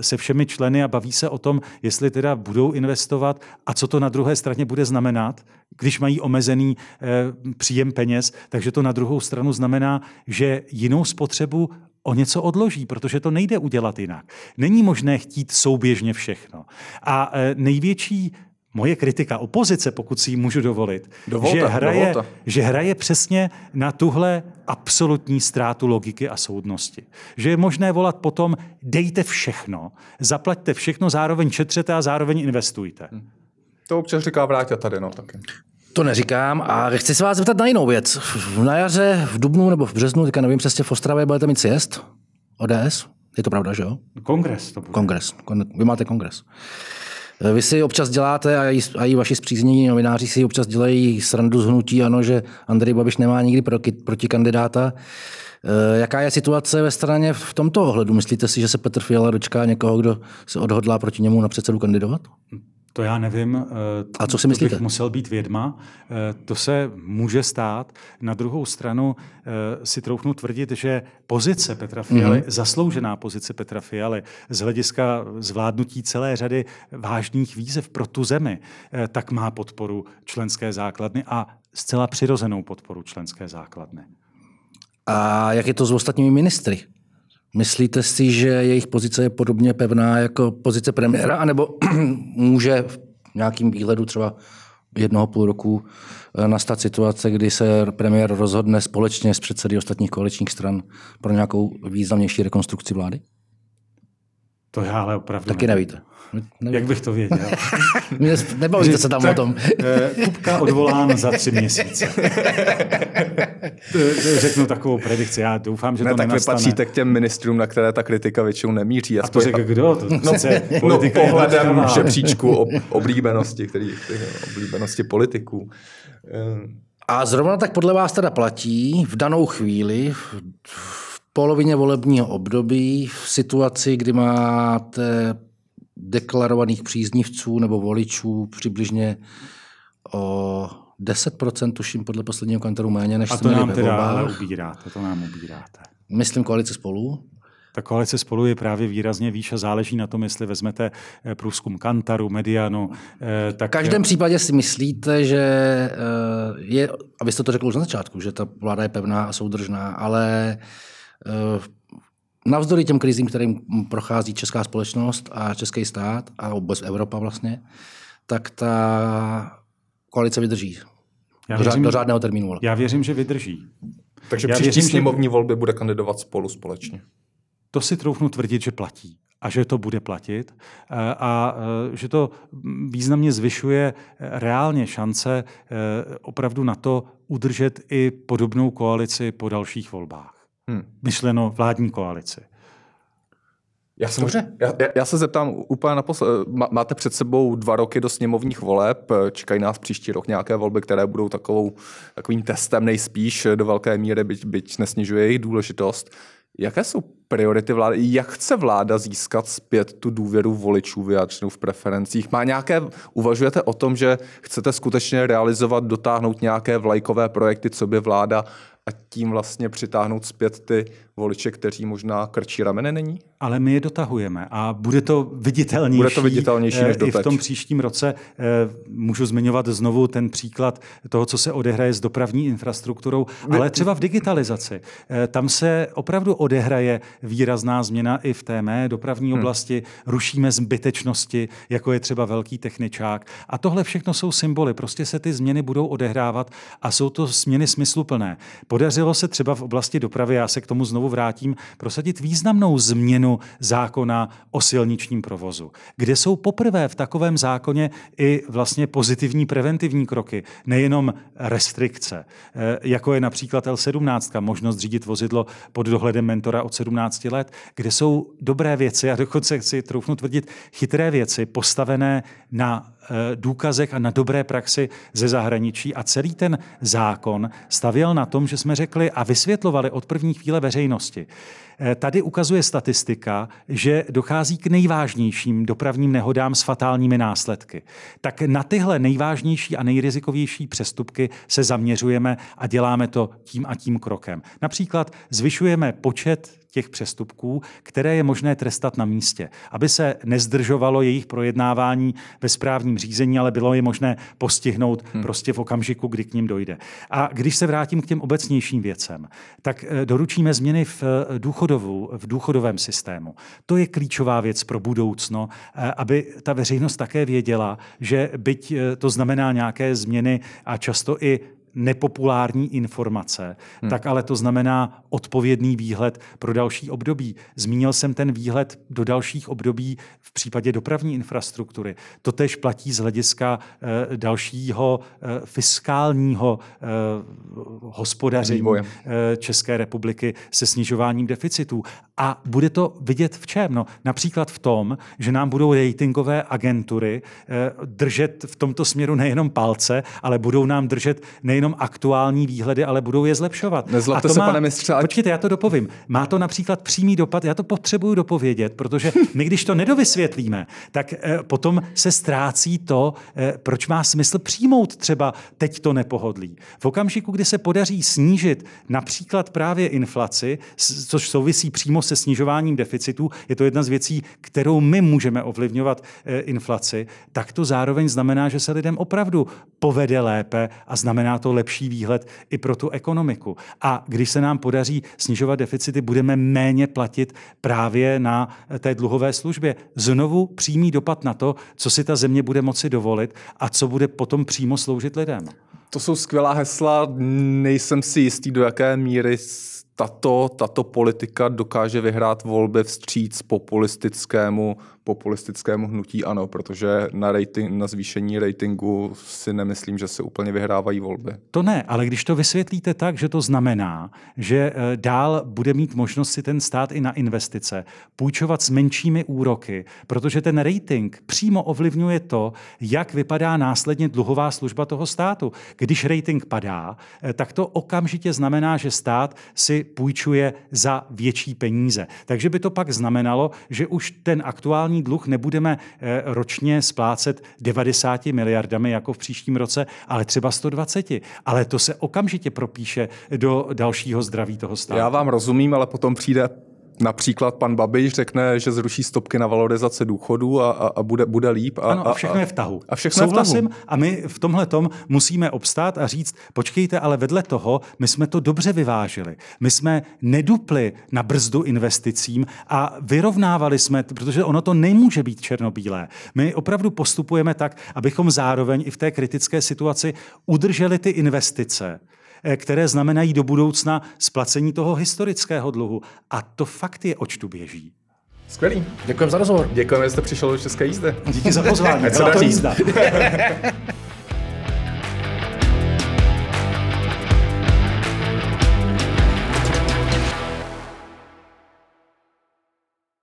se všemi členy a baví se o tom, jestli teda budou investovat a co to na druhé straně bude znamenat, když mají omezený příjem peněz, takže to na druhou stranu znamená, že jinou spotřebu o něco odloží, protože to nejde udělat jinak. Není možné chtít souběžně všechno. A e, největší moje kritika opozice, pokud si ji můžu dovolit, dovolte, že, hraje, dovolte. že hraje přesně na tuhle absolutní ztrátu logiky a soudnosti. Že je možné volat potom, dejte všechno, zaplaťte všechno, zároveň šetřete a zároveň investujte. To občas říká Vráťa tady, no taky. To neříkám a chci se vás zeptat na jinou věc. Na jaře, v Dubnu nebo v březnu, teďka nevím přesně, v Ostravě budete mít sjezd ODS. Je to pravda, že jo? Kongres to bude. Kongres. Vy máte kongres. Vy si občas děláte, a i, a i vaši zpříznění novináři si občas dělají srandu z hnutí, ano, že Andrej Babiš nemá nikdy proti, proti kandidáta. E, jaká je situace ve straně v tomto ohledu? Myslíte si, že se Petr Fiala dočká někoho, kdo se odhodlá proti němu na předsedu kandidovat? To já nevím. Eh, A co si myslíte? Bych musel být vědma. Eh, to se může stát. Na druhou stranu eh, si troufnu tvrdit, že pozice Petra Fialy, mm-hmm. zasloužená pozice Petra Fialy z hlediska zvládnutí celé řady vážných výzev pro tu zemi, tak má podporu členské základny a zcela přirozenou podporu členské základny. A jak je to s ostatními ministry? Myslíte si, že jejich pozice je podobně pevná jako pozice premiéra, anebo [clears throat] může v nějakým výhledu třeba jednoho půl roku eh, nastat situace, kdy se premiér rozhodne společně s předsedy ostatních koaličních stran pro nějakou významnější rekonstrukci vlády? To já ale opravdu Taky nevím. nevíte. Nevím. Jak bych to věděl? [laughs] Nebavíte se tam tak, o tom. Eh, Kupka odvolán za tři měsíce. [laughs] Řeknu takovou predikci. Já doufám, že ne, to tak nenastane. vy patříte k těm ministrům, na které ta kritika většinou nemíří. A to řekl kdo? To no, no, pohledem žebříčku oblíbenosti, který, oblíbenosti politiků. A zrovna tak podle vás teda platí v danou chvíli, v polovině volebního období, v situaci, kdy máte deklarovaných příznivců nebo voličů přibližně o 10%, tuším podle posledního kantoru méně, než A to nám teda ubíráte, to nám ubíráte. Myslím koalici spolu. Ta koalice spolu je právě výrazně výš a záleží na tom, jestli vezmete eh, průzkum Kantaru, Medianu. Eh, tak... V každém případě si myslíte, že eh, je, a vy jste to řekl už na začátku, že ta vláda je pevná a soudržná, ale navzdory těm krizím, kterým prochází česká společnost a český stát a vůbec Evropa vlastně, tak ta koalice vydrží. Já do, věřím, do řádného termínu. Já věřím, že vydrží. Takže já příští věřím, sněmovní že... volby bude kandidovat spolu společně. To si troufnu tvrdit, že platí a že to bude platit a že to významně zvyšuje reálně šance opravdu na to udržet i podobnou koalici po dalších volbách. Hmm. Myšleno vládní koalici. Já, jsem, já, já se zeptám úplně naposled. Máte před sebou dva roky do sněmovních voleb, čekají nás příští rok nějaké volby, které budou takovou, takovým testem nejspíš do velké míry, byť, byť nesnižuje jejich důležitost. Jaké jsou priority vlády? Jak chce vláda získat zpět tu důvěru voličů vyjádřenou v preferencích? Má nějaké, uvažujete o tom, že chcete skutečně realizovat, dotáhnout nějaké vlajkové projekty, co by vláda a tím vlastně přitáhnout zpět ty voliče, kteří možná krčí ramene není? Ale my je dotahujeme a bude to viditelnější. Bude to viditelnější než doteď. I v tom příštím roce eh, můžu zmiňovat znovu ten příklad toho, co se odehraje s dopravní infrastrukturou, ale třeba v digitalizaci. Eh, tam se opravdu odehraje výrazná změna i v té mé dopravní hmm. oblasti. Rušíme zbytečnosti, jako je třeba velký techničák. A tohle všechno jsou symboly. Prostě se ty změny budou odehrávat a jsou to změny smysluplné. Podařilo se třeba v oblasti dopravy, já se k tomu znovu vrátím, prosadit významnou změnu zákona o silničním provozu, kde jsou poprvé v takovém zákoně i vlastně pozitivní preventivní kroky, nejenom restrikce, eh, jako je například L17, možnost řídit vozidlo pod dohledem mentora od 17 let, kde jsou dobré věci a dokonce chci troufnu tvrdit chytré věci postavené na Eh, důkazech a na dobré praxi ze zahraničí. A celý ten zákon stavěl na tom, že jsme řekli a vysvětlovali od první chvíle veřejnosti. Eh, tady ukazuje statistika, že dochází k nejvážnějším dopravním nehodám s fatálními následky. Tak na tyhle nejvážnější a nejrizikovější přestupky se zaměřujeme a děláme to tím a tím krokem. Například zvyšujeme počet těch přestupků, které je možné trestat na místě, aby se nezdržovalo jejich projednávání ve správním řízení, ale bylo je možné postihnout hmm. prostě v okamžiku, kdy k ním dojde. A když se vrátím k těm obecnějším věcem, tak eh, doručíme změny v, eh, důchodovu, v důchodovém systému. To je klíčová věc pro budoucno, eh, aby ta veřejnost také věděla, že byť to znamená nějaké změny a často i nepopulární informace, hmm. tak ale to znamená odpovědný výhled pro další období. Zmínil jsem ten výhled do dalších období v případě dopravní infrastruktury. To tež platí z hlediska eh, dalšího eh, fiskálního eh, hospodaření eh, České republiky se snižováním deficitů. A bude to vidět v čem? No, například v tom, že nám budou ratingové agentury eh, držet v tomto směru nejenom palce, ale budou nám držet nejenom aktuální výhledy, ale budou je zlepšovat. Nezlobte se, má... pane mistře. Počkejte, já to dopovím. Má to například přímý dopad, já to potřebuju dopovědět, protože [laughs] my, když to nedovysvětlíme, tak eh, potom se ztrácí to, proč má smysl přijmout třeba teď to nepohodlí. V okamžiku, kdy se podaří snížit například právě inflaci, což souvisí přímo se snižováním deficitu, je to jedna z věcí, kterou my můžeme ovlivňovat eh, inflaci, tak to zároveň znamená, že se lidem opravdu povede lépe a znamená to lepší výhled i pro tu ekonomiku. A když se nám podaří snižovat deficity, budeme méně platit právě na eh, té dluhové službě. Znovu přímý dopad na to, co si ta země bude moci dovolit a co bude potom přímo sloužit lidem. To jsou skvělá hesla, nejsem si jistý, do jaké míry tato, tato politika dokáže vyhrát volby vstříc populistickému populistickému hnutí ano, protože na, rating, na zvýšení ratingu si nemyslím, že se úplně vyhrávají volby. To ne, ale když to vysvětlíte tak, že to znamená, že eh, dál bude mít možnost si ten stát i na investice půjčovat s menšími úroky, protože ten rating přímo ovlivňuje to, jak vypadá následně dluhová služba toho státu. Když rating padá, eh, tak to okamžitě znamená, že stát si půjčuje za větší peníze. Takže by to pak znamenalo, že už ten aktuální dluh nebudeme eh, ročně splácet 90 miliardami jako v příštím roce, ale třeba 120. Ale to se okamžitě propíše do dalšího zdraví toho státu. Já vám rozumím, ale potom přijde Například pan Babiš řekne, že zruší stopky na valorizace důchodů a, a, a bude, bude líp. A, ano, a všechno je v tahu. A všechno Souhlasím je v tahu. a my v tomhle tom musíme obstát a říct, počkejte, ale vedle toho my jsme to dobře vyvážili. My jsme nedupli na brzdu investicím a vyrovnávali jsme, protože ono to nemůže být černobílé. My opravdu postupujeme tak, abychom zároveň i v té kritické situaci udrželi ty investice které znamenají do budoucna splacení toho historického dluhu. A to fakt je, oč tu běží. Skvělý. Děkujeme za rozhovor. Děkujeme, že jste přišel do České jízdy. Díky za pozvání. [laughs] Byla to jízda. [laughs]